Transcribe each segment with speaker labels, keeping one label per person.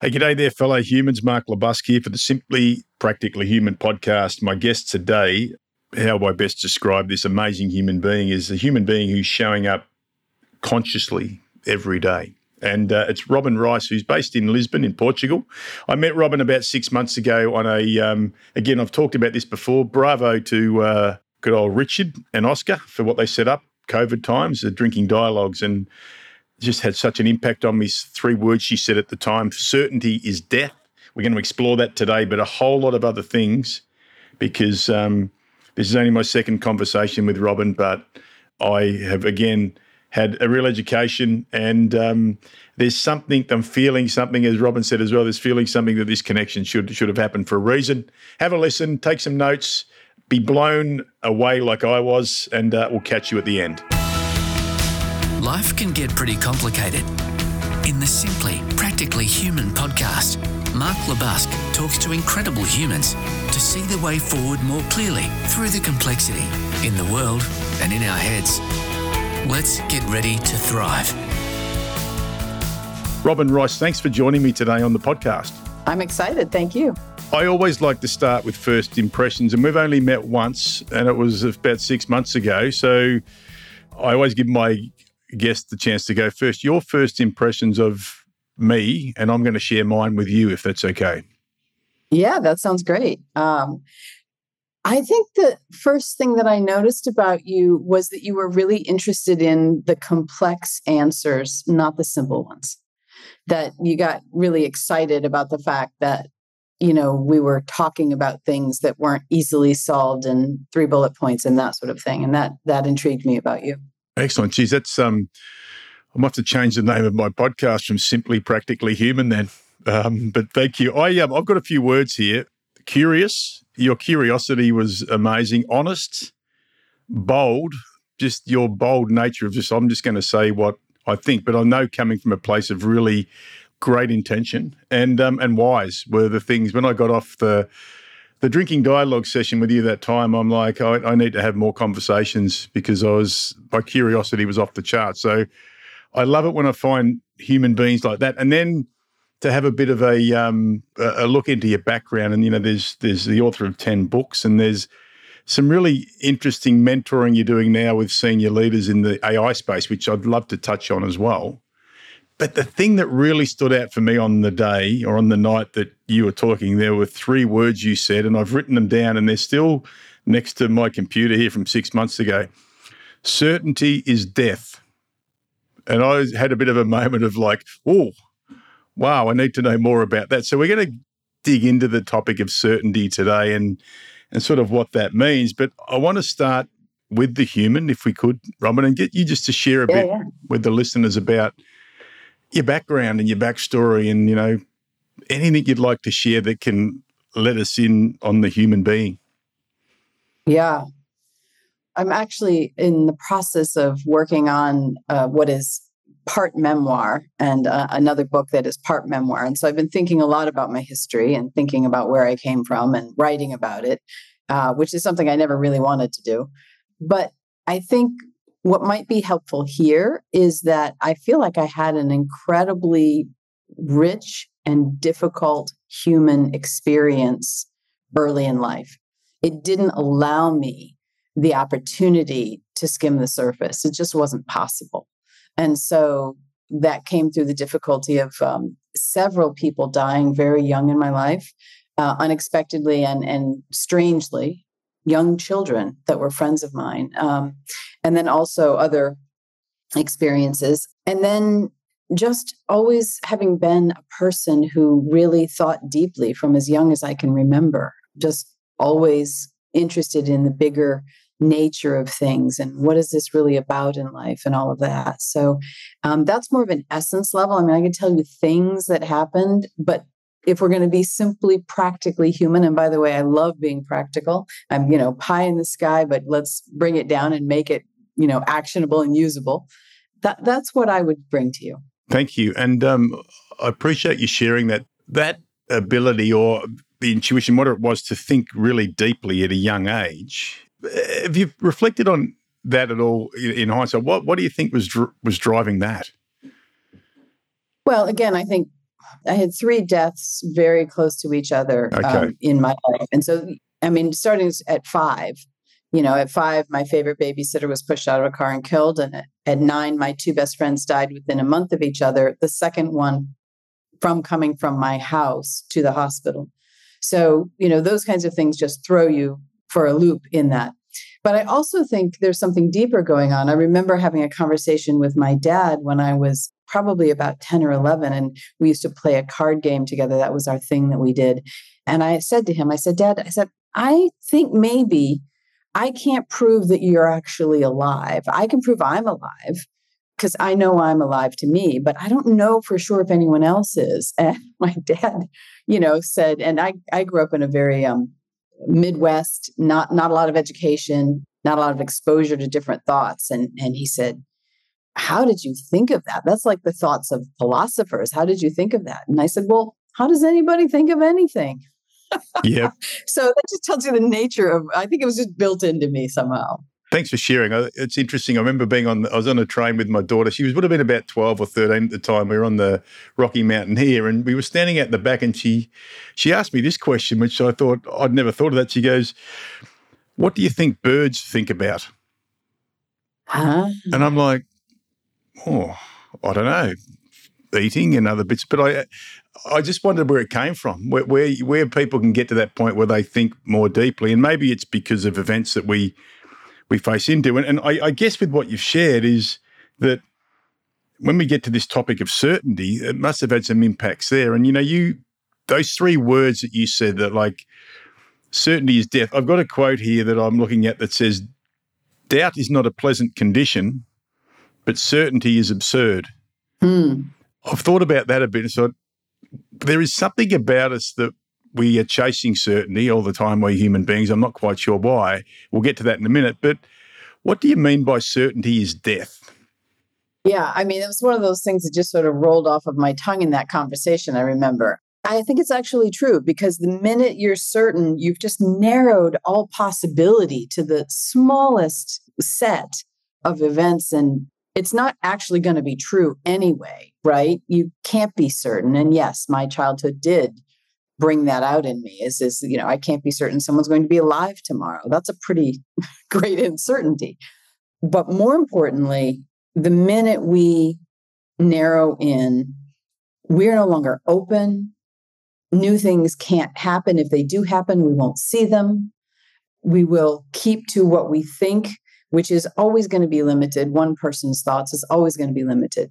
Speaker 1: Hey, g'day there, fellow humans. Mark LeBusque here for the Simply Practically Human podcast. My guest today, how I best describe this amazing human being, is a human being who's showing up consciously every day. And uh, it's Robin Rice, who's based in Lisbon, in Portugal. I met Robin about six months ago on a, um, again, I've talked about this before. Bravo to uh, good old Richard and Oscar for what they set up, COVID times, the drinking dialogues. And just had such an impact on me. Three words she said at the time certainty is death. We're going to explore that today, but a whole lot of other things because um, this is only my second conversation with Robin, but I have again had a real education and um, there's something I'm feeling something as Robin said as well there's feeling something that this connection should should have happened for a reason have a listen take some notes be blown away like I was and uh, we'll catch you at the end
Speaker 2: Life can get pretty complicated. In the Simply Practically Human podcast, Mark LeBusque talks to incredible humans to see the way forward more clearly through the complexity in the world and in our heads. Let's get ready to thrive.
Speaker 1: Robin Rice, thanks for joining me today on the podcast.
Speaker 3: I'm excited. Thank you.
Speaker 1: I always like to start with first impressions, and we've only met once, and it was about six months ago. So I always give my guest the chance to go first. Your first impressions of me, and I'm going to share mine with you if that's okay.
Speaker 3: Yeah, that sounds great. Um, I think the first thing that I noticed about you was that you were really interested in the complex answers, not the simple ones. That you got really excited about the fact that, you know, we were talking about things that weren't easily solved in three bullet points and that sort of thing. And that that intrigued me about you.
Speaker 1: Excellent. Geez, that's um, I might have to change the name of my podcast from Simply Practically Human then. Um, but thank you. I um, I've got a few words here. Curious. Your curiosity was amazing. Honest, bold. Just your bold nature of just. I'm just going to say what I think, but I know coming from a place of really great intention and um, and wise were the things. When I got off the the drinking dialogue session with you that time, I'm like, I, I, need to have more conversations because I was my curiosity was off the chart. So I love it when I find human beings like that, and then to have a bit of a um, a look into your background. And you know, there's there's the author of ten books, and there's some really interesting mentoring you're doing now with senior leaders in the AI space, which I'd love to touch on as well. But the thing that really stood out for me on the day or on the night that you were talking, there were three words you said, and I've written them down, and they're still next to my computer here from six months ago. Certainty is death. And I had a bit of a moment of like, oh, wow, I need to know more about that. So we're going to dig into the topic of certainty today and and sort of what that means. But I want to start with the human, if we could, Robin, and get you just to share a yeah, bit yeah. with the listeners about your background and your backstory and, you know, anything you'd like to share that can let us in on the human being.
Speaker 3: Yeah. I'm actually in the process of working on uh, what is part memoir and uh, another book that is part memoir. And so I've been thinking a lot about my history and thinking about where I came from and writing about it, uh, which is something I never really wanted to do. But I think what might be helpful here is that I feel like I had an incredibly rich and difficult human experience early in life. It didn't allow me the opportunity to skim the surface, it just wasn't possible. And so that came through the difficulty of um, several people dying very young in my life, uh, unexpectedly and, and strangely young children that were friends of mine, um, and then also other experiences. And then just always having been a person who really thought deeply from as young as I can remember, just always interested in the bigger nature of things and what is this really about in life and all of that. So um, that's more of an essence level. I mean, I can tell you things that happened, but if we're going to be simply practically human and by the way i love being practical i'm you know pie in the sky but let's bring it down and make it you know actionable and usable that that's what i would bring to you.
Speaker 1: Thank you. And um, i appreciate you sharing that that ability or the intuition what it was to think really deeply at a young age. Have you reflected on that at all in hindsight? What what do you think was was driving that?
Speaker 3: Well again i think I had three deaths very close to each other
Speaker 1: Okay.
Speaker 3: um, in my life. And so, I mean, starting at five, you know, at five, my favorite babysitter was pushed out of a car and killed. And at, nine, my two best friends died within a month of each other. The second one from coming from my house to the hospital. So, you know, those kinds of things just throw you for a loop in that. But I also think there's something deeper going on. I remember having a conversation with my dad when I was probably about 10 or 11, and we used to play a card game together. That was our thing that we did. And I said to him, I said, Dad, I said, I think maybe I can't prove that you're actually alive. I can prove I'm alive because I know I'm alive to me, but I don't know for sure if anyone else is. And my dad, you know, said, and I, I grew up in a very um, Midwest, not not a lot of education, not a lot of exposure to different thoughts. And and he said, How did you think of that? That's like the thoughts of philosophers. How did you think of that? And I said, Well, how does anybody think of anything?
Speaker 1: Yep.
Speaker 3: So that just tells you the nature of I think it was just built into me somehow.
Speaker 1: Thanks for sharing. It's interesting. I remember being on. I was on a train with my daughter. She was would have been about twelve or thirteen at the time. We were on the Rocky Mountaineer, and we were standing at the back. And she, she asked me this question, which I thought I'd never thought of. That she goes, "What do you think birds think about?"
Speaker 3: Huh?
Speaker 1: And I'm like, "Oh, I don't know, eating and other bits." But I, I just wondered where it came from, where where, where people can get to that point where they think more deeply, and maybe it's because of events that we we face into. And, and I, I guess with what you've shared is that when we get to this topic of certainty, it must have had some impacts there. And you know, you those three words that you said that like certainty is death. I've got a quote here that I'm looking at that says, "Doubt is not a pleasant condition, but certainty is absurd."
Speaker 3: Hmm.
Speaker 1: I've thought about that a bit. So there is something about us that we are chasing certainty all the time. We're human beings. I'm not quite sure why. We'll get to that in a minute. But what do you mean by certainty is death?
Speaker 3: Yeah, I mean, it was one of those things that just sort of rolled off of my tongue in that conversation. I remember. I think it's actually true because the minute you're certain, you've just narrowed all possibility to the smallest set of events. And it's not actually going to be true anyway, right? You can't be certain. And yes, my childhood did bring that out in me is, is you know, I can't be certain someone's going to be alive tomorrow. That's a pretty great uncertainty. But more importantly, the minute we narrow in, we're no longer open. New things can't happen. If they do happen, we won't see them. We will keep to what we think, which is always going to be limited. One person's thoughts is always going to be limited.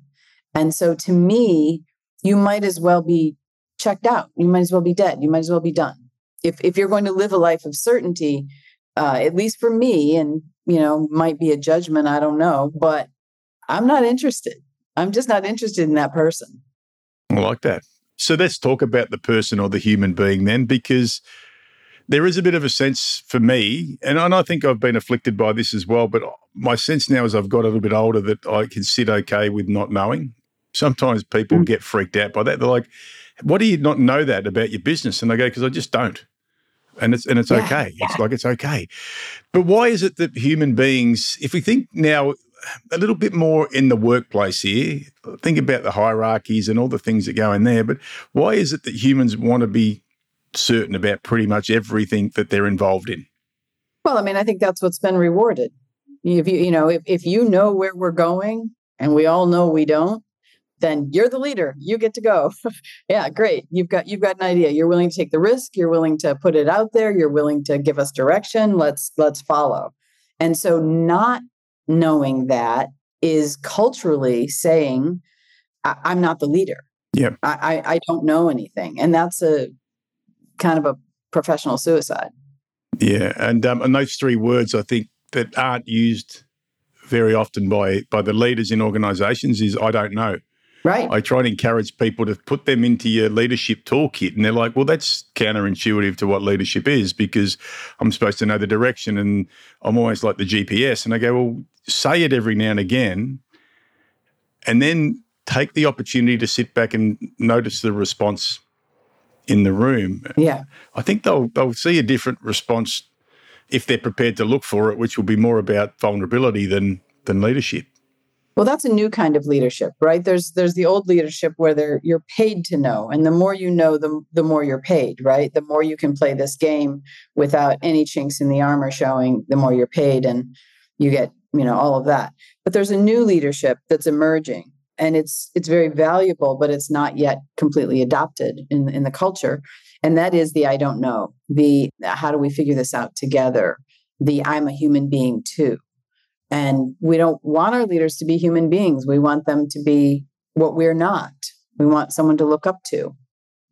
Speaker 3: And so to me, you might as well be checked out. You might as well be dead. You might as well be done. If, if you're going to live a life of certainty, uh, at least for me, and you know, might be a judgment, I don't know, but I'm not interested. I'm just not interested in that person.
Speaker 1: I like that. So let's talk about the person or the human being then, because there is a bit of a sense for me, and I think I've been afflicted by this as well, but my sense now as I've got a little bit older that I can sit okay with not knowing. Sometimes people
Speaker 3: Mm.
Speaker 1: get freaked out by that. They're like, what do you not know that about your business? And I go, because I just don't. And it's and it's
Speaker 3: Yeah,
Speaker 1: okay. It's like it's okay. But why is it that human beings, if we think now a little bit more in the workplace here, think about the hierarchies and all the things that go in there, but why is it that humans want to be certain about pretty much everything that they're involved in?
Speaker 3: Well, I mean, I think that's what's been rewarded. If you, you know, if, if you know where we're going and we all know we don't, then you're the leader. You get to go. yeah, great. You've got you've got an idea. You're willing to take the risk. You're willing to put it out there. You're willing to give us direction. Let's let's follow. And so not knowing that is culturally saying, I, I'm not the leader.
Speaker 1: Yeah.
Speaker 3: I, I I don't know anything. And that's a kind of a professional suicide.
Speaker 1: Yeah, and um, and those three words I think that aren't used very often by by the leaders in organisations is I don't know.
Speaker 3: Right.
Speaker 1: I try and encourage people to put them into your leadership toolkit, and they're like, "Well, that's counterintuitive to what leadership is because I'm supposed to know the direction, and I'm always like the GPS." And I go, "Well, say it every now and again, and then take the opportunity to sit back and notice the response in the room."
Speaker 3: yeah.
Speaker 1: I think they'll they'll see a different response if they're prepared to look for it, which will be more about vulnerability than than leadership.
Speaker 3: Well, that's a new kind of leadership, right? There's there's the old leadership where they're, you're paid to know, and the more you know, the the more you're paid, right? The more you can play this game without any chinks in the armor showing, the more you're paid, and you get you know all of that. But there's a new leadership that's emerging, and it's it's very valuable, but it's not yet completely adopted in in the culture, and that is the I don't know, the how do we figure this out together, the I'm a human being too and we don't want our leaders to be human beings. We want them to be what we're not. We want someone to look up to.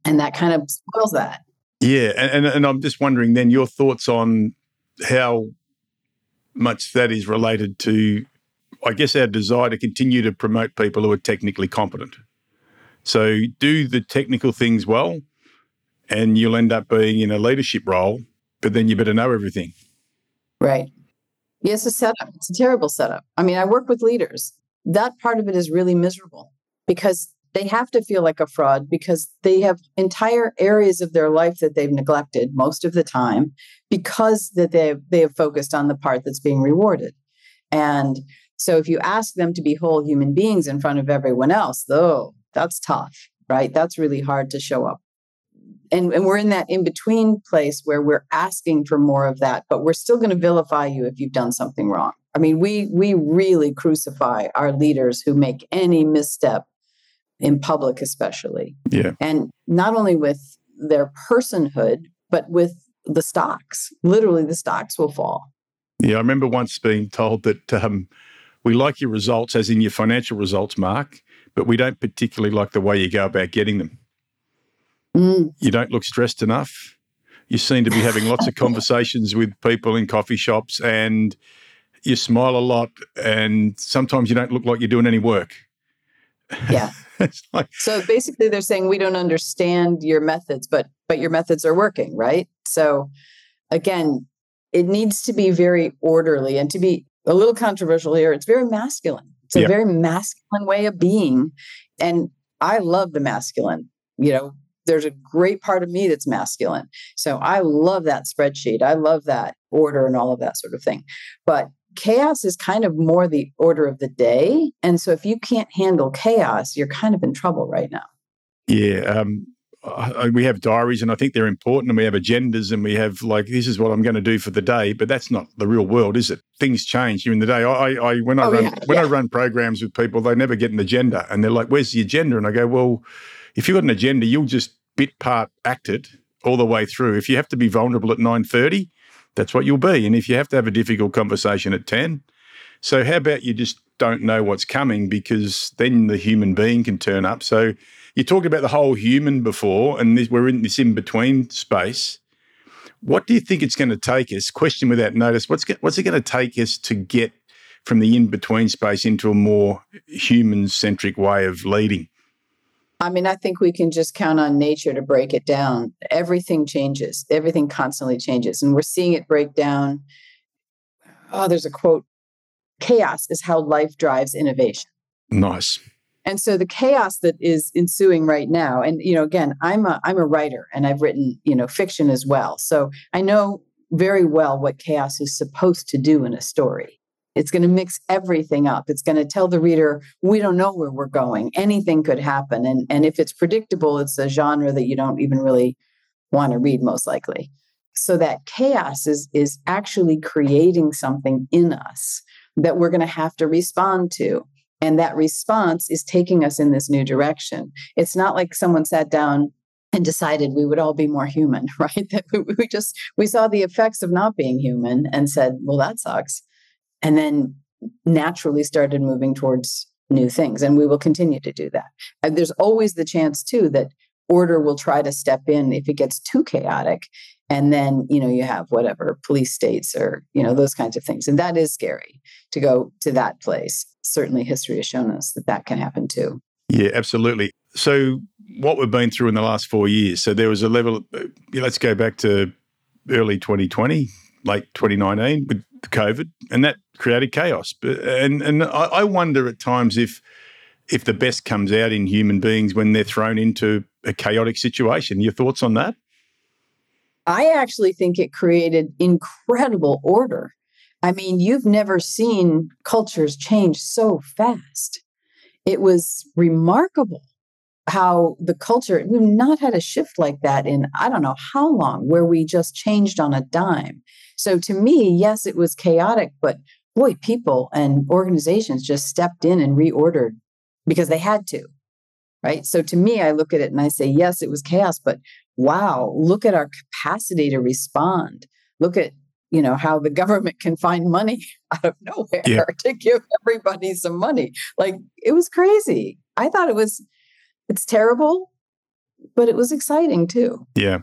Speaker 3: And that kind of spoils that.
Speaker 1: Yeah. And, and, and I'm just wondering then your thoughts on how much that is related to, I guess, our desire to continue to promote people who are technically competent. So do the technical things well, and you'll end up being in a leadership role, but then you better know everything.
Speaker 3: Right. Yes, a setup. It's a terrible setup. I mean, I work with leaders. That part of it is really miserable because they have to feel like a fraud because they have entire areas of their life that they've neglected most of the time because that they they have focused on the part that's being rewarded. And so if you ask them to be whole human beings in front of everyone else, though, that's tough, right? That's really hard to show up. And, and we're in that in between place where we're asking for more of that but we're still going to vilify you if you've done something wrong. I mean we we really crucify our leaders who make any misstep in public especially.
Speaker 1: Yeah.
Speaker 3: And not only with their personhood but with the stocks. Literally the stocks will fall.
Speaker 1: Yeah i remember once being told that um, we like your results as in your financial results mark but we don't particularly like the way you go about getting them Mm. You don't look stressed enough. You seem to be having lots of conversations with people in coffee shops and you smile a lot and sometimes you don't look like you're doing any work.
Speaker 3: Yeah. like, so basically they're saying we don't understand your methods, but but your methods are working, right? So again, it needs to be very orderly and to be a little controversial here, it's very masculine. It's a yep. very masculine way of being. And I love the masculine. You know, there's a great part of me that's masculine. So I love that spreadsheet. I love that order and all of that sort of thing. But chaos is kind of more the order of the day. And so if you can't handle chaos, you're kind of in trouble right now.
Speaker 1: Yeah. Um, we have diaries and I think they're important and we have agendas and we have like, this is what I'm going to do for the day, but that's not the real world, is it? Things change during the day. I, I when I oh, run, yeah, when yeah. I run programs with people, they never get an agenda and they're like, where's the agenda? And I go, well, if you've got an agenda, you'll just bit part act it all the way through. If you have to be vulnerable at 9.30, that's what you'll be. And if you have to have a difficult conversation at 10, so how about you just don't know what's coming because then the human being can turn up. So you talked about the whole human before, and this, we're in this in between space. What do you think it's going to take us? Question without notice. What's what's it going to take us to get from the in between space into a more human centric way of leading?
Speaker 3: I mean, I think we can just count on nature to break it down. Everything changes, everything constantly changes. And we're seeing it break down. Oh, there's a quote chaos is how life drives innovation.
Speaker 1: Nice.
Speaker 3: And so the chaos that is ensuing right now, and you know, again, I'm a I'm a writer and I've written, you know, fiction as well. So I know very well what chaos is supposed to do in a story. It's going to mix everything up. It's going to tell the reader, we don't know where we're going. Anything could happen. And, and if it's predictable, it's a genre that you don't even really want to read, most likely. So that chaos is, is actually creating something in us that we're going to have to respond to. And that response is taking us in this new direction. It's not like someone sat down and decided we would all be more human, right? That we just we saw the effects of not being human and said, well, that sucks and then naturally started moving towards new things. And we will continue to do that. And there's always the chance, too, that order will try to step in if it gets too chaotic. And then, you know, you have whatever police states or, you know, those kinds of things. And that is scary to go to that place. Certainly, history has shown us that that can happen too.
Speaker 1: Yeah, absolutely. So, what we've been through in the last four years, so there was a level, uh, let's go back to early 2020, late 2019 with COVID, and that created chaos. And and I wonder at times if if the best comes out in human beings when they're thrown into a chaotic situation. Your thoughts on that?
Speaker 3: I actually think it created incredible order. I mean, you've never seen cultures change so fast. It was remarkable how the culture, we've not had a shift like that in I don't know how long, where we just changed on a dime. So to me, yes, it was chaotic, but boy, people and organizations just stepped in and reordered because they had to. Right. So to me, I look at it and I say, yes, it was chaos, but wow, look at our capacity to respond. Look at, you know, how the government can find money out of nowhere yeah. to give everybody some money. Like it was crazy. I thought it was it's terrible, but it was exciting too.
Speaker 1: Yeah.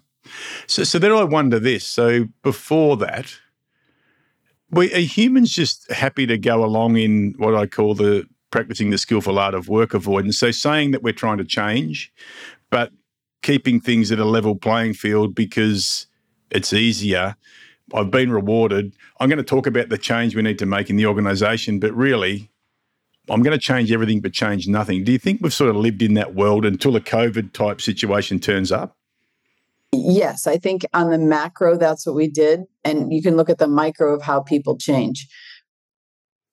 Speaker 1: So, so then I wonder this. So before that, we, are humans just happy to go along in what I call the practicing the skillful art of work avoidance? So saying that we're trying to change, but keeping things at a level playing field because it's easier. I've been rewarded. I'm going to talk about the change we need to make in the organization, but really, I'm going to change everything but change nothing. Do you think we've sort of lived in that world until a COVID type situation turns up?
Speaker 3: Yes, I think on the macro, that's what we did. And you can look at the micro of how people change.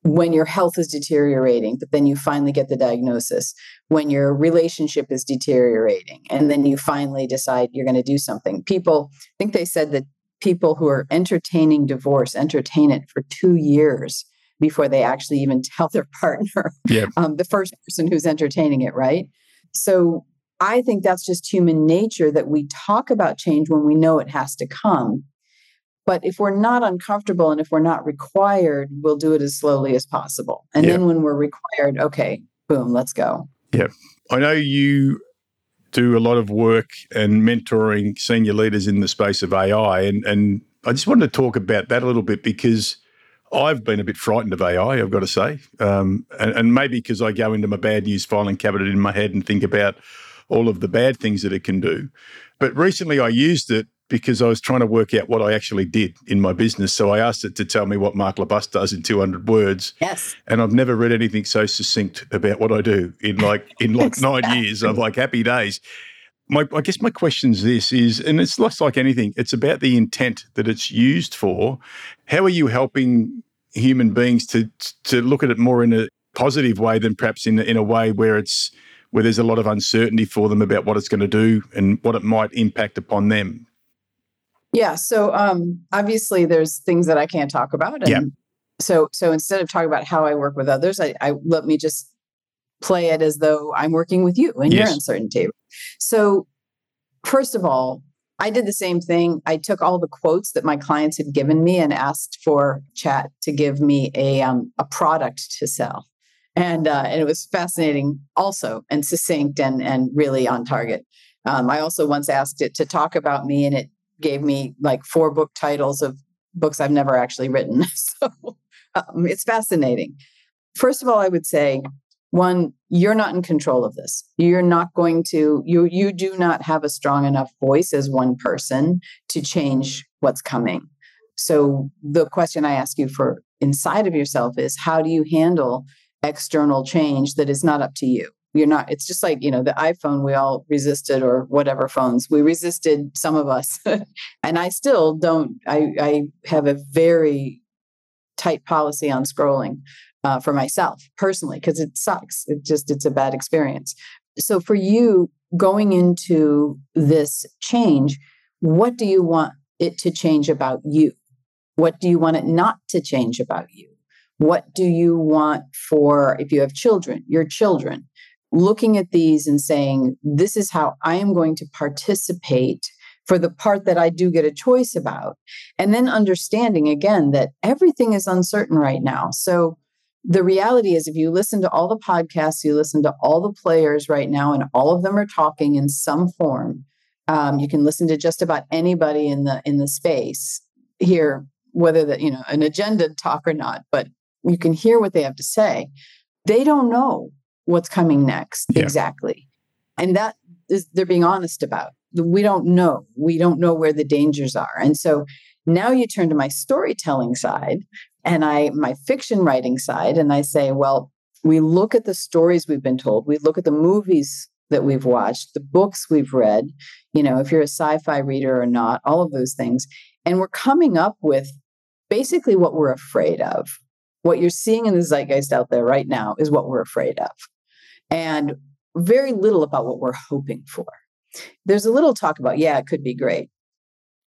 Speaker 3: When your health is deteriorating, but then you finally get the diagnosis. When your relationship is deteriorating, and then you finally decide you're going to do something. People, I think they said that people who are entertaining divorce entertain it for two years before they actually even tell their partner,
Speaker 1: yeah.
Speaker 3: um, the first person who's entertaining it, right? So I think that's just human nature that we talk about change when we know it has to come. But if we're not uncomfortable and if we're not required, we'll do it as slowly as possible. And then when we're required, okay, boom, let's go.
Speaker 1: Yeah. I know you do a lot of work and mentoring senior leaders in the space of AI. And, and I just wanted to talk about that a little bit because I've been a bit frightened of AI, I've got to say. Um, and, and, maybe because I go into my bad news filing cabinet in my head and think about all of the bad things that it can do. But recently I used it because I was trying to work out what I actually did in my business. So I asked it to tell me what Mark LeBusque does in 200 words.
Speaker 3: Yes.
Speaker 1: And I've never read anything so succinct about what I do in like in like exactly. nine years of like happy days. My, I guess my question is this is, and it's less like anything, it's about the intent that it's used for. How are you helping human beings to to look at it more in a positive way than perhaps in in a way where it's where there's a lot of uncertainty for them about what it's going to do and what it might impact upon them.
Speaker 3: Yeah. So um, obviously, there's things that I can't talk about. And
Speaker 1: yeah.
Speaker 3: So so instead of talking about how I work with others, I, I let me just play it as though I'm working with you and yes. your uncertainty. So first of all, I did the same thing. I took all the quotes that my clients had given me and asked for chat to give me a um, a product to sell and uh, and it was fascinating also and succinct and and really on target. Um, I also once asked it to talk about me, and it gave me like four book titles of books I've never actually written. so um, it's fascinating. First of all, I would say one you're not in control of this you're not going to you you do not have a strong enough voice as one person to change what's coming so the question i ask you for inside of yourself is how do you handle external change that is not up to you you're not it's just like you know the iphone we all resisted or whatever phones we resisted some of us. And i still don't i i have a very tight policy on scrolling uh, for myself personally because it sucks it just it's a bad experience. So for you going into this change what do you want it to change about you? What do you want it not to change about you? What do you want for, if you have children, your children? Looking at these and saying, this is how I am going to participate for the part that I do get a choice about. And then understanding again that everything is uncertain right now. So the reality is, if you listen to all the podcasts, you listen to all the players right now, and all of them are talking in some form. Um, you can listen to just about anybody in the in the space here, whether that you know an agenda talk or not. But you can hear what they have to say. They don't know what's coming next yeah. exactly. And that is they're being honest about. We don't know. We don't know where the dangers are. And so now you turn to my storytelling side and I my fiction writing side and I say, well, we look at the stories we've been told. We look at the movies that we've watched, the books we've read, you know, if you're a sci-fi reader or not, all of those things. And we're coming up with basically what we're afraid of. What you're seeing in the zeitgeist out there right now is what we're afraid of. And very little about what we're hoping for. There's a little talk about, yeah, it could be great.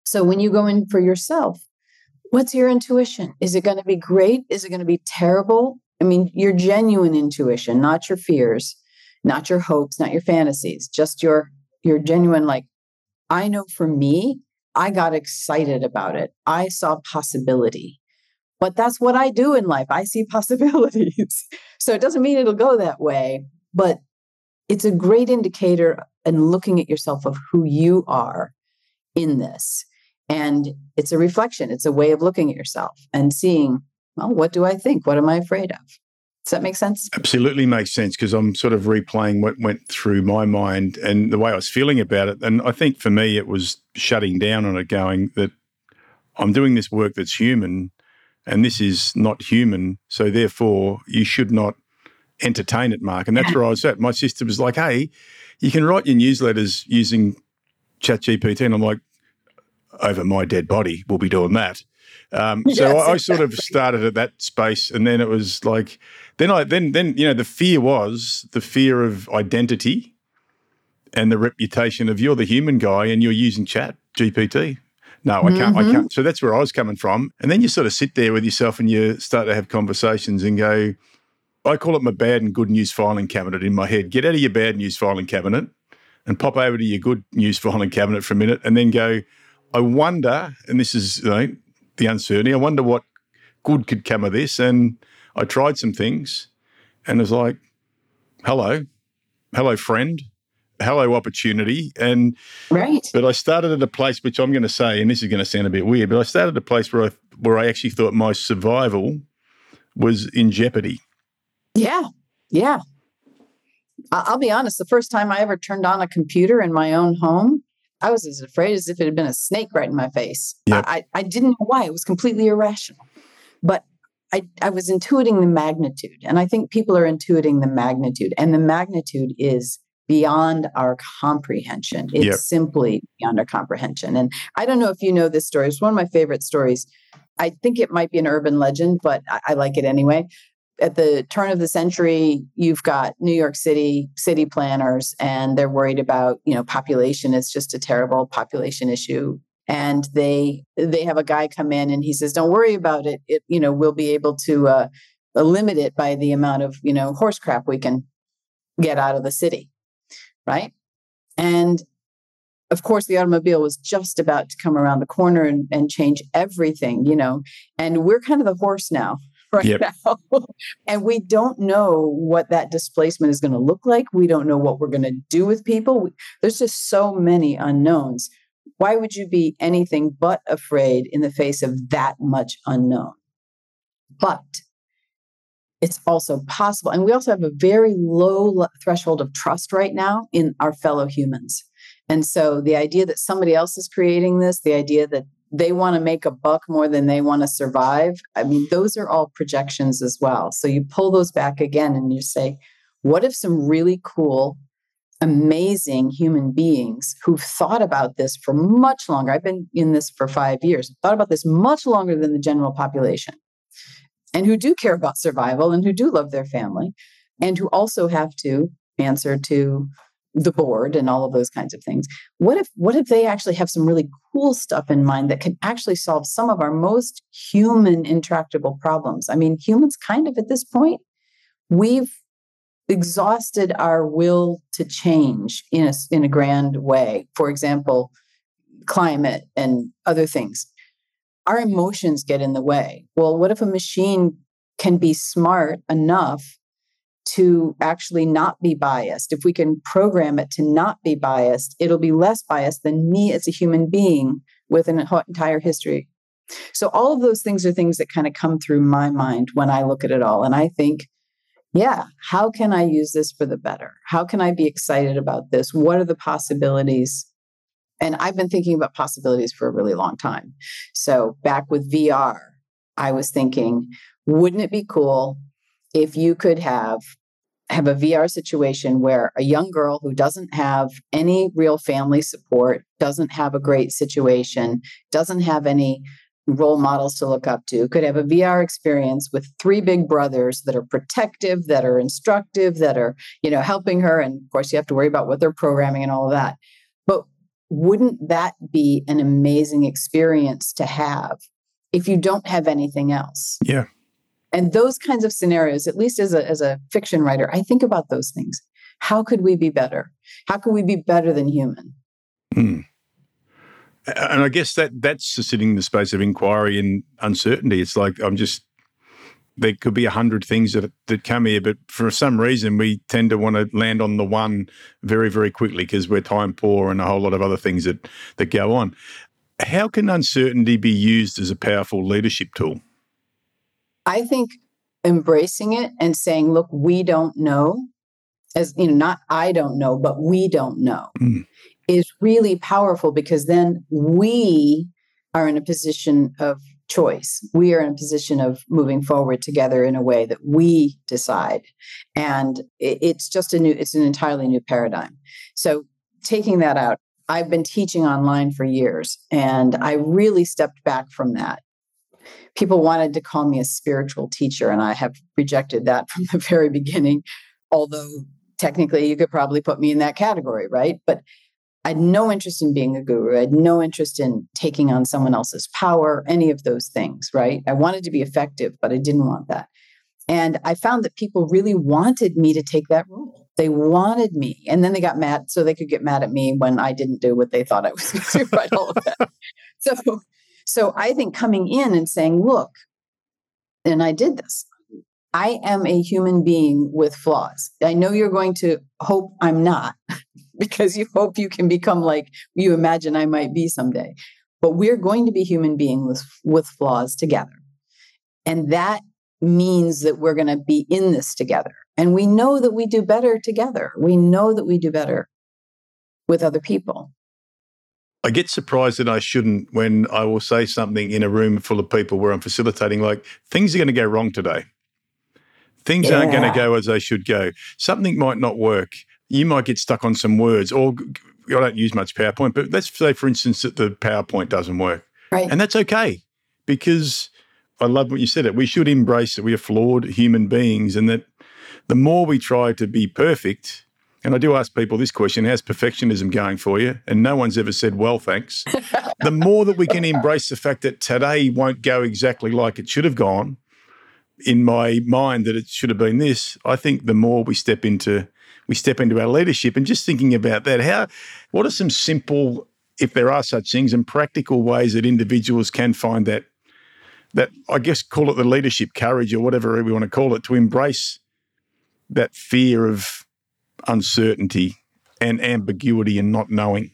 Speaker 3: So when you go in for yourself, what's your intuition? Is it going to be great? Is it going to be terrible? I mean, your genuine intuition, not your fears, not your hopes, not your fantasies, just your your genuine like I know for me, I got excited about it. I saw possibility. But that's what I do in life. I see possibilities. so it doesn't mean it'll go that way, but it's a great indicator and looking at yourself of who you are in this. And it's a reflection, it's a way of looking at yourself and seeing, well, what do I think? What am I afraid of? Does that make sense?
Speaker 1: Absolutely makes sense because I'm sort of replaying what went through my mind and the way I was feeling about it. And I think for me, it was shutting down on it, going that I'm doing this work that's human and this is not human. So therefore, you should not entertain it, Mark. And that's where I was at. My sister was like, hey, you can write your newsletters using ChatGPT. And I'm like, over my dead body, we'll be doing that. Um, so yes, I, I, sort of started at that space, and then it was like, then I then then you know the fear was the fear of identity, and the reputation of you're the human guy and you're using Chat GPT. No, I can't. Mm-hmm. I can't. So that's where I was coming from. And then you sort of sit there with yourself and you start to have conversations and go, I call it my bad and good news filing cabinet in my head. Get out of your bad news filing cabinet and pop over to your good news filing cabinet for a minute and then go, I wonder, and this is you know, the uncertainty. I wonder what good could come of this. And I tried some things and it was like, hello, hello, friend, hello, opportunity. And
Speaker 3: right.
Speaker 1: But I started at a place which I'm going to say, and this is going to sound a bit weird, but I started at a place where I where I actually thought my survival was in jeopardy.
Speaker 3: Yeah. Yeah. I'll be honest, the first time I ever turned on a computer in my own home, I was as afraid as if it had been a snake right in my face. Yep. I, I didn't know why. It was completely irrational. But I, I was intuiting the magnitude. And I think people are intuiting the magnitude. And the magnitude is beyond our comprehension. It's yep. simply beyond our comprehension. And I don't know if you know this story. It's one of my favorite stories. I think it might be an urban legend, but I, I like it anyway at the turn of the century, you've got New York City city planners, and they're worried about you know population. It's just a terrible population issue, and they they have a guy come in and he says, "Don't worry about it. It you know we'll be able to uh, limit it by the amount of you know horse crap we can get out of the city, right?" And of course, the automobile was just about to come around the corner and, and change everything, you know. And we're kind of the horse now, right yep. now. and we don't know what that displacement is going to look like. We don't know what we're going to do with people. We, there's just so many unknowns. Why would you be anything but afraid in the face of that much unknown? But it's also possible. And we also have a very low threshold of trust right now in our fellow humans. And so the idea that somebody else is creating this, the idea that they want to make a buck more than they want to survive. I mean, those are all projections as well. So you pull those back again and you say, what if some really cool, amazing human beings who've thought about this for much longer? I've been in this for five years, thought about this much longer than the general population, and who do care about survival and who do love their family, and who also have to answer to the board and all of those kinds of things what if what if they actually have some really cool stuff in mind that can actually solve some of our most human intractable problems. I mean humans kind of at this point we've exhausted our will to change in a in a grand way. For example climate and other things. Our emotions get in the way. Well what if a machine can be smart enough to actually not be biased. If we can program it to not be biased, it'll be less biased than me as a human being with an entire history. So, all of those things are things that kind of come through my mind when I look at it all. And I think, yeah, how can I use this for the better? How can I be excited about this? What are the possibilities? And I've been thinking about possibilities for a really long time. So, back with VR, I was thinking, wouldn't it be cool if you could have have a VR situation where a young girl who doesn't have any real family support, doesn't have a great situation, doesn't have any role models to look up to, could have a VR experience with three big brothers that are protective, that are instructive, that are, you know, helping her. And of course, you have to worry about what they're programming and all of that. But wouldn't that be an amazing experience to have if you don't have anything else?
Speaker 1: Yeah.
Speaker 3: And those kinds of scenarios, at least as a, as a fiction writer, I think about those things. How could we be better? How could we be better than human?
Speaker 1: Hmm. And I guess that that's sitting in the space of inquiry and uncertainty. It's like I'm just there could be a hundred things that that come here, but for some reason we tend to want to land on the one very very quickly because we're time poor and a whole lot of other things that that go on. How can uncertainty be used as a powerful leadership tool?
Speaker 3: I think embracing it and saying, "Look, we don't know," as you know, not I don't know, but we don't know. Mm is really powerful because then we are in a position of choice. We are in a position of moving forward together in a way that we decide. And it's just a new, it's an entirely new paradigm. So taking that out, I've been teaching online for years and I really stepped back from that. People wanted to call me a spiritual teacher, and I have rejected that from the very beginning, although technically you could probably put me in that category, right? But I had no interest in being a guru. I had no interest in taking on someone else's power, any of those things, right? I wanted to be effective, but I didn't want that. And I found that people really wanted me to take that role. They wanted me. And then they got mad so they could get mad at me when I didn't do what they thought I was going to do, right? All of that. So, so I think coming in and saying, look, and I did this. I am a human being with flaws. I know you're going to hope I'm not, because you hope you can become like you imagine I might be someday. But we're going to be human beings with, with flaws together. And that means that we're going to be in this together. And we know that we do better together. We know that we do better with other people.
Speaker 1: I get surprised that I shouldn't when I will say something in a room full of people where I'm facilitating, like, things are going to go wrong today. Things yeah. aren't going to go as they should go. Something might not work you might get stuck on some words or I don't use much PowerPoint, but let's say, for instance, that the PowerPoint doesn't work.
Speaker 3: Right.
Speaker 1: And that's okay because I love what you said it. We should embrace that we are flawed human beings and that the more we try to be perfect, and I do ask people this question how's perfectionism going for you? And no one's ever said, well, thanks. the more that we can embrace the fact that today won't go exactly like it should have gone, in my mind that it should have been this, I think the more we step into we step into our leadership and just thinking about that how what are some simple if there are such things and practical ways that individuals can find that that I guess call it the leadership courage or whatever we want to call it to embrace that fear of uncertainty and ambiguity and not knowing.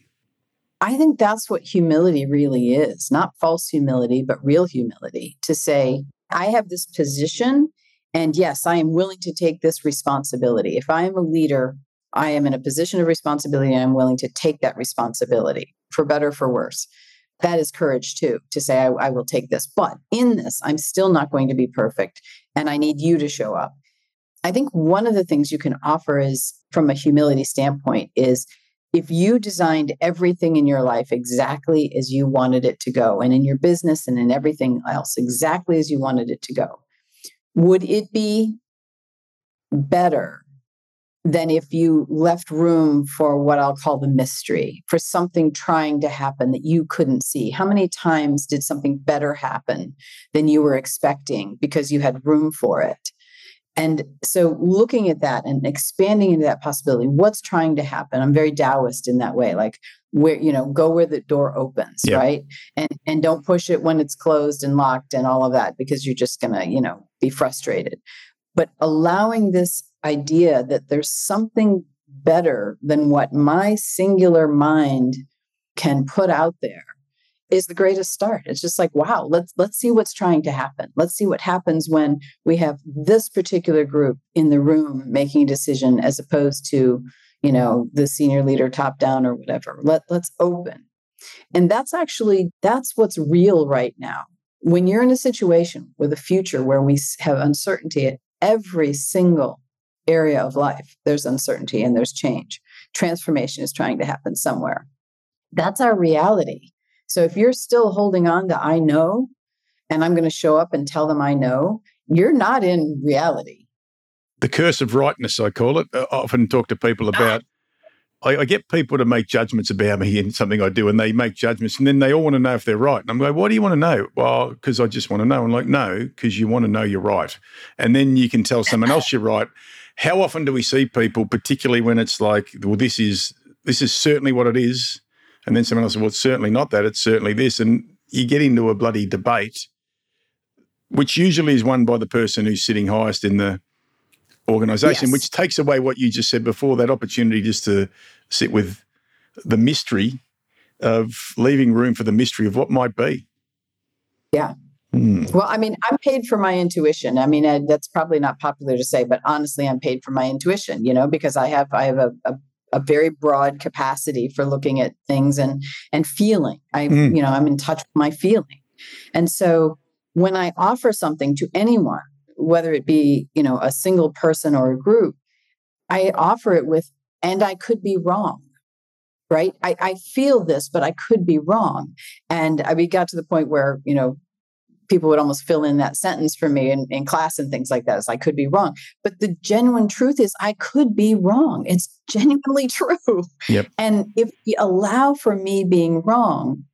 Speaker 3: I think that's what humility really is not false humility, but real humility to say, I have this position and yes, I am willing to take this responsibility. If I am a leader, I am in a position of responsibility and I'm willing to take that responsibility for better, for worse. That is courage too, to say, I, I will take this. But in this, I'm still not going to be perfect and I need you to show up. I think one of the things you can offer is from a humility standpoint is if you designed everything in your life exactly as you wanted it to go, and in your business and in everything else exactly as you wanted it to go, would it be better than if you left room for what I'll call the mystery, for something trying to happen that you couldn't see? How many times did something better happen than you were expecting because you had room for it? And so looking at that and expanding into that possibility, what's trying to happen? I'm very Taoist in that way. Like where you know go where the door opens yeah. right and and don't push it when it's closed and locked and all of that because you're just going to you know be frustrated but allowing this idea that there's something better than what my singular mind can put out there is the greatest start. It's just like wow let's let's see what's trying to happen. Let's see what happens when we have this particular group in the room making a decision as opposed to you know the senior leader top down or whatever. Let let's open. And that's actually that's what's real right now. When you're in a situation with a future where we have uncertainty at every single area of life there's uncertainty and there's change. Transformation is trying to happen somewhere. That's our reality so if you're still holding on to i know and I'm going to show up and tell them I know, you're not in reality.
Speaker 1: The curse of rightness, I call it. I often talk to people ah. about. I, I, get people to make judgments about me and something I do, and they make judgments, and then they all want to know if they're right. And I'm like, "Why do you want to know?" Well, because I just want to know. I'm like, "No, because you want to know you're right," and then you can tell someone else you're right. How often do we see people, particularly when it's like, "Well, this is this is certainly what it is," and then someone else says, "Well, it's certainly not that. It's certainly this," and you get into a bloody debate, which usually is won by the person who's sitting highest in the organization, yes. which takes away what you just said before that opportunity just to sit with the mystery of leaving room for the mystery of what might be.
Speaker 3: Yeah. Hmm. Well, I mean, I'm paid for my intuition. I mean, I, that's probably not popular to say, but honestly, I'm paid for my intuition. You know, because I have I have a, a, a very broad capacity for looking at things and and feeling. I mm. you know I'm in touch with my feeling, and so when I offer something to anyone, whether it be you know a single person or a group i offer it with and i could be wrong right i, I feel this but i could be wrong and I, we got to the point where you know people would almost fill in that sentence for me in, in class and things like that as i could be wrong. But the genuine truth is i could be wrong. It's genuinely true.
Speaker 1: Yep.
Speaker 3: and if we allow for me being wrong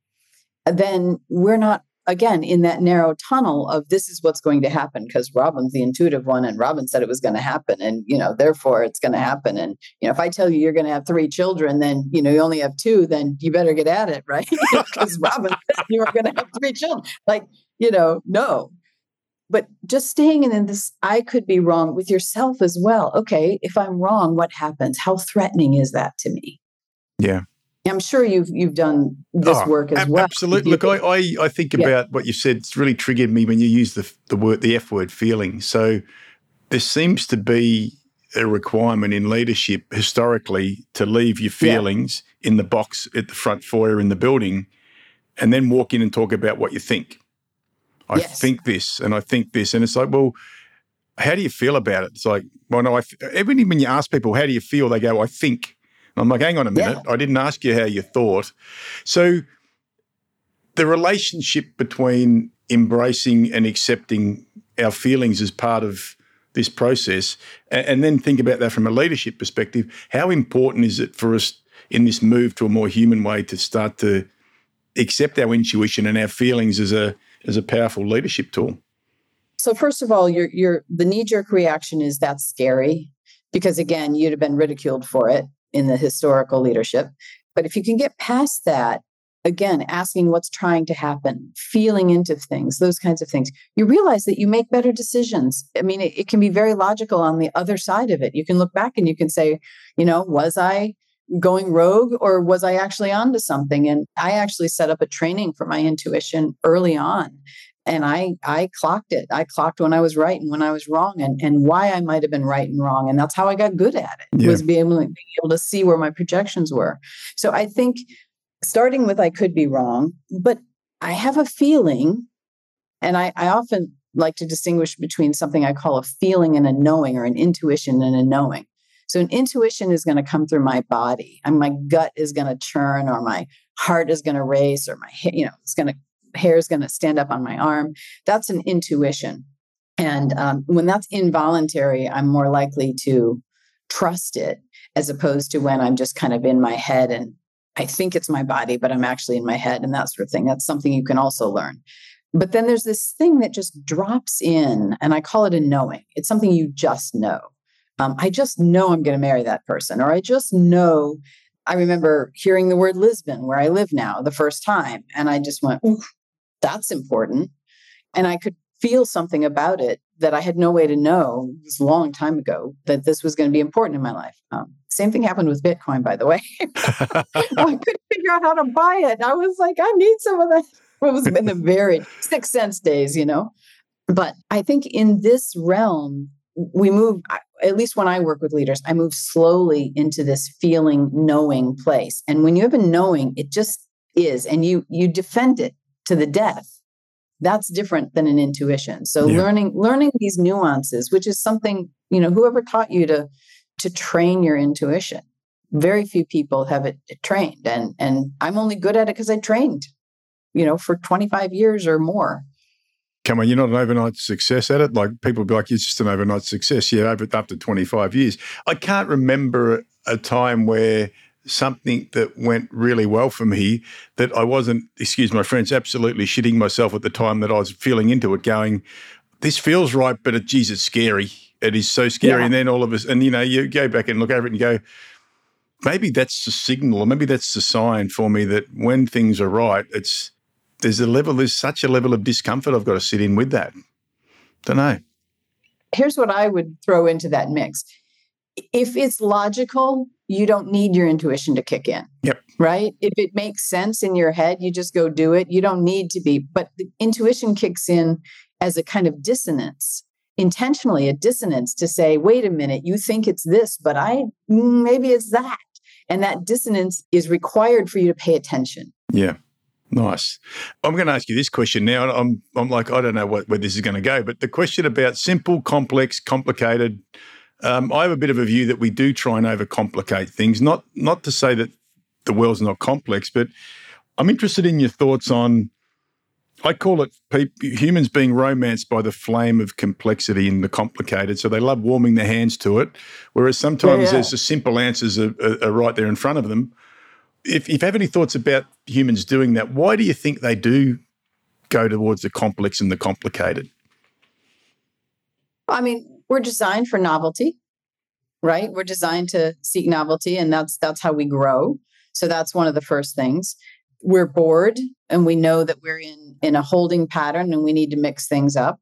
Speaker 3: then we're not again in that narrow tunnel of this is what's going to happen because robin's the intuitive one and robin said it was going to happen and you know therefore it's going to happen. And you know if i tell you you're going to have three children then you know you only have two then you better get at it right? Because robin said you were going to have three children. Like you know no but just staying in this i could be wrong with yourself as well okay if i'm wrong what happens how threatening is that to me
Speaker 1: yeah
Speaker 3: I'm sure you've you've done this oh, work as ab- well.
Speaker 1: Absolutely. Look, I, I, I think yeah. about what you said. It's really triggered me when you use the the word the F word feeling. So there seems to be a requirement in leadership historically to leave your feelings yeah. in the box at the front foyer in the building, and then walk in and talk about what you think. I yes. think this, and I think this, and it's like, well, how do you feel about it? It's like, well, no, I. Even when you ask people, how do you feel? They go, I think. I'm like, hang on a minute. Yeah. I didn't ask you how you thought. So the relationship between embracing and accepting our feelings as part of this process, and, then think about that from a leadership perspective. How important is it for us in this move to a more human way to start to accept our intuition and our feelings as a as a powerful leadership tool?
Speaker 3: So first of all, your your the knee jerk reaction is that's scary because again, you'd have been ridiculed for it in the historical leadership. But if you can get past that, again, asking what's trying to happen, feeling into things, those kinds of things, you realize that you make better decisions. I mean, it, it, can be very logical on the other side of it. You can look back and you can say, you know, was I going rogue or was I actually onto something? And I actually set up a training for my intuition early on and I I clocked it. I clocked when I was right and when I was wrong, and and why I might have been right and wrong, and that's how I got good at it. Yeah. Was being able, being able to see where my projections were. So I think starting with I could be wrong, but I have a feeling, and I, I often like to distinguish between something I call a feeling and a knowing, or an intuition and a knowing. So an intuition is going to come through my body, and my gut is going to churn, or my heart is going to race, or my you know it's going to hair is going to stand up on my arm. That's an intuition. And um, when that's involuntary, I'm more likely to trust it as opposed to when I'm just kind of in my head and I think it's my body, but I'm actually in my head and that sort of thing. That's something you can also learn. But then there's this thing that just drops in, and I call it a knowing. It's something you just know. Um, I just know I'm going to marry that person, or I just know. I remember hearing the word Lisbon, where I live now, the first time, and I just went, that's important. And I could feel something about it that I had no way to know it was a long time ago that this was going to be important in my life. Um, same thing happened with Bitcoin, by the way. I couldn't figure out how to buy it. I was like, I need some of that. It was in the very six cents days, you know. But I think in this realm, we move, at least when I work with leaders, I move slowly into this feeling, knowing place. And when you have a knowing, it just is, and you you defend it to the death that's different than an intuition so yeah. learning learning these nuances which is something you know whoever taught you to to train your intuition very few people have it trained and and i'm only good at it because i trained you know for 25 years or more
Speaker 1: come on, you're not an overnight success at it. Like people be like, you're just an overnight success. Yeah, over after 25 years. I can't remember a time where something that went really well for me that I wasn't, excuse my friends, absolutely shitting myself at the time that I was feeling into it, going, this feels right, but it, geez, it's scary. It is so scary. Yeah. And then all of us, and you know, you go back and look over it and go, maybe that's the signal, or maybe that's the sign for me that when things are right, it's there's a level, there's such a level of discomfort I've got to sit in with that. Don't know.
Speaker 3: Here's what I would throw into that mix. If it's logical, you don't need your intuition to kick in.
Speaker 1: Yep.
Speaker 3: Right? If it makes sense in your head, you just go do it. You don't need to be. But the intuition kicks in as a kind of dissonance, intentionally a dissonance to say, wait a minute, you think it's this, but I mm, maybe it's that. And that dissonance is required for you to pay attention.
Speaker 1: Yeah. Nice. I'm going to ask you this question now. I'm I'm like I don't know what, where this is going to go, but the question about simple, complex, complicated. Um, I have a bit of a view that we do try and overcomplicate things. Not not to say that the world's not complex, but I'm interested in your thoughts on. I call it humans being romanced by the flame of complexity and the complicated. So they love warming their hands to it, whereas sometimes yeah, yeah. there's the simple answers are, are, are right there in front of them if, if you have any thoughts about humans doing that, why do you think they do go towards the complex and the complicated?
Speaker 3: I mean, we're designed for novelty, right? We're designed to seek novelty, and that's that's how we grow. So that's one of the first things. We're bored, and we know that we're in in a holding pattern, and we need to mix things up.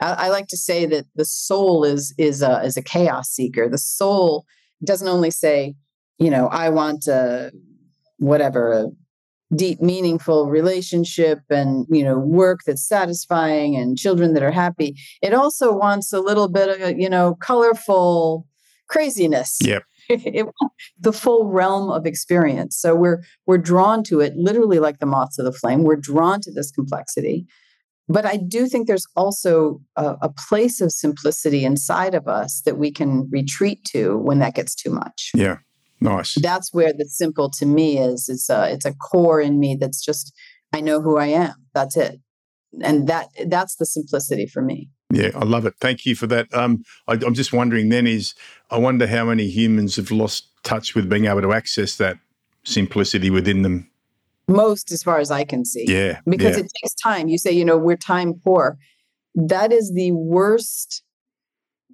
Speaker 3: I, I like to say that the soul is is a is a chaos seeker. The soul doesn't only say, you know, I want to whatever a deep meaningful relationship and you know work that's satisfying and children that are happy it also wants a little bit of you know colorful craziness.
Speaker 1: Yep.
Speaker 3: It, the full realm of experience. So we're we're drawn to it literally like the moths of the flame. We're drawn to this complexity. But i do think there's also a, a place of simplicity inside of us that we can retreat to when that gets too much.
Speaker 1: Yeah Nice.
Speaker 3: That's where the simple to me is. It's a it's a core in me that's just I know who I am. That's it, and that that's the simplicity for me.
Speaker 1: Yeah, I love it. Thank you for that. Um, I, I'm just wondering. Then is I wonder how many humans have lost touch with being able to access that simplicity within them.
Speaker 3: Most, as far as I can see.
Speaker 1: Yeah,
Speaker 3: because
Speaker 1: yeah.
Speaker 3: it takes time. You say, you know, we're time poor. That is the worst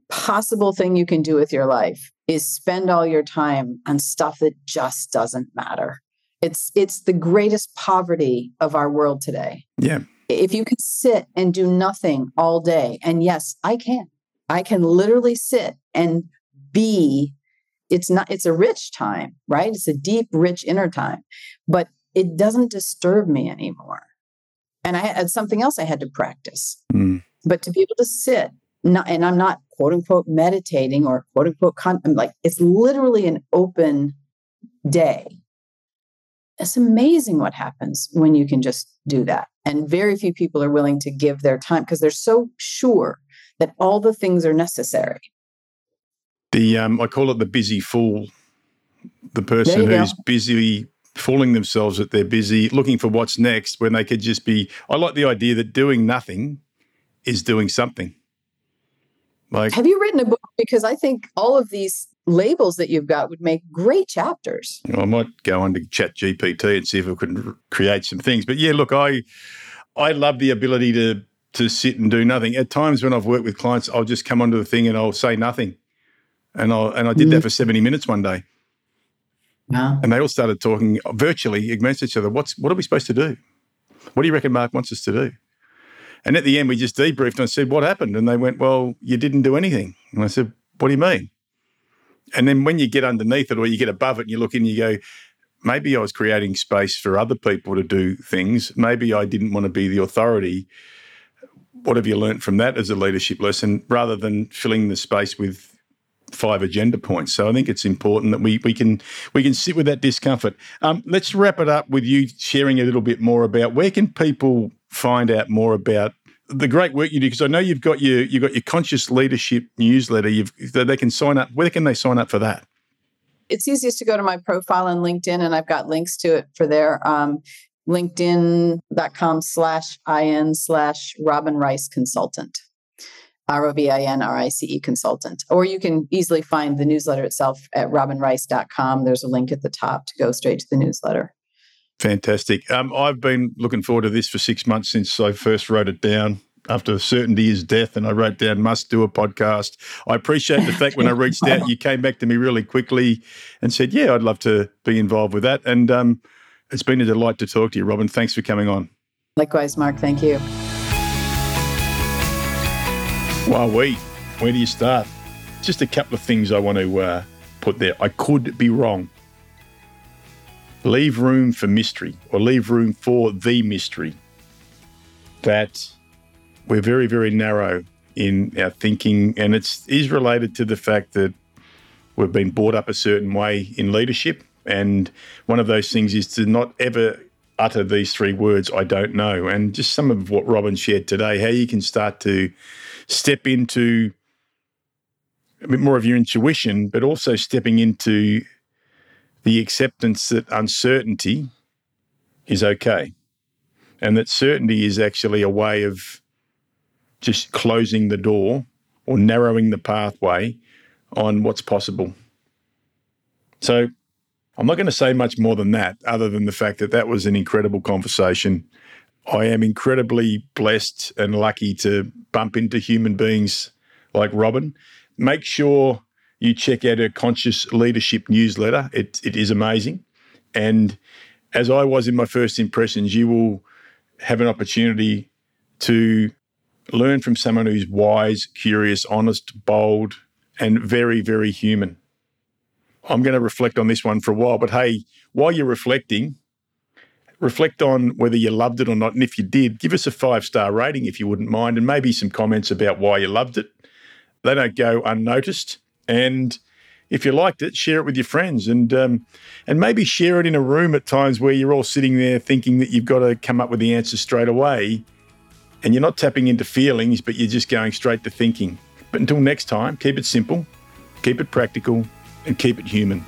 Speaker 3: possible thing you can do with your life is spend all your time on stuff that just doesn't matter. It's it's the greatest poverty of our world today.
Speaker 1: Yeah.
Speaker 3: If you can sit and do nothing all day, and yes, I can. I can literally sit and be it's not it's a rich time, right? It's a deep rich inner time, but it doesn't disturb me anymore. And I had something else I had to practice. Mm. But to be able to sit not, and I'm not quote unquote meditating or quote unquote, con- I'm like, it's literally an open day. It's amazing what happens when you can just do that. And very few people are willing to give their time because they're so sure that all the things are necessary.
Speaker 1: The um, I call it the busy fool, the person who's go. busy fooling themselves that they're busy looking for what's next when they could just be. I like the idea that doing nothing is doing something.
Speaker 3: Like, have you written a book? Because I think all of these labels that you've got would make great chapters.
Speaker 1: I might go on to Chat GPT and see if I could create some things. But yeah, look, I I love the ability to to sit and do nothing. At times when I've worked with clients, I'll just come onto the thing and I'll say nothing, and I and I did mm. that for seventy minutes one day. And they all started talking virtually against each other. What's what are we supposed to do? What do you reckon Mark wants us to do? And at the end, we just debriefed and I said, What happened? And they went, Well, you didn't do anything. And I said, What do you mean? And then when you get underneath it or you get above it and you look in, you go, Maybe I was creating space for other people to do things. Maybe I didn't want to be the authority. What have you learned from that as a leadership lesson rather than filling the space with five agenda points. So I think it's important that we we can we can sit with that discomfort. Um, let's wrap it up with you sharing a little bit more about where can people find out more about the great work you do because I know you've got your you've got your conscious leadership newsletter. You've they can sign up. Where can they sign up for that?
Speaker 3: It's easiest to go to my profile on LinkedIn, and I've got links to it for there. Um, linkedin.com slash in slash Robin Rice consultant. R O B I N R I C E consultant. Or you can easily find the newsletter itself at robinrice.com. There's a link at the top to go straight to the newsletter.
Speaker 1: Fantastic. Um, I've been looking forward to this for six months since I first wrote it down after certainty is death and I wrote down must do a podcast. I appreciate the fact when I reached out, you came back to me really quickly and said, yeah, I'd love to be involved with that. And um, it's been a delight to talk to you, Robin. Thanks for coming on.
Speaker 3: Likewise, Mark. Thank you.
Speaker 1: Well, we, where do you start? Just a couple of things I want to uh, put there. I could be wrong. Leave room for mystery or leave room for the mystery. That we're very, very narrow in our thinking, and it's is related to the fact that we've been brought up a certain way in leadership. And one of those things is to not ever utter these three words, I don't know. And just some of what Robin shared today, how you can start to step into a bit more of your intuition, but also stepping into the acceptance that uncertainty is okay. And that certainty is actually a way of just closing the door or narrowing the pathway on what's possible. So I'm not going to say much more than that, other than the fact that that was an incredible conversation. I am incredibly blessed and lucky to bump into human beings like Robin. Make sure you check out her Conscious Leadership newsletter. It, it is amazing. And as I was in my first impressions, you will have an opportunity to learn from someone who's wise, curious, honest, bold, and very, very human. I'm going to reflect on this one for a while, but hey, while you're reflecting, reflect on whether you loved it or not. And if you did, give us a five star rating if you wouldn't mind, and maybe some comments about why you loved it. They don't go unnoticed. And if you liked it, share it with your friends, and um, and maybe share it in a room at times where you're all sitting there thinking that you've got to come up with the answer straight away and you're not tapping into feelings, but you're just going straight to thinking. But until next time, keep it simple, keep it practical, and keep it human.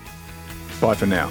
Speaker 1: Bye for now.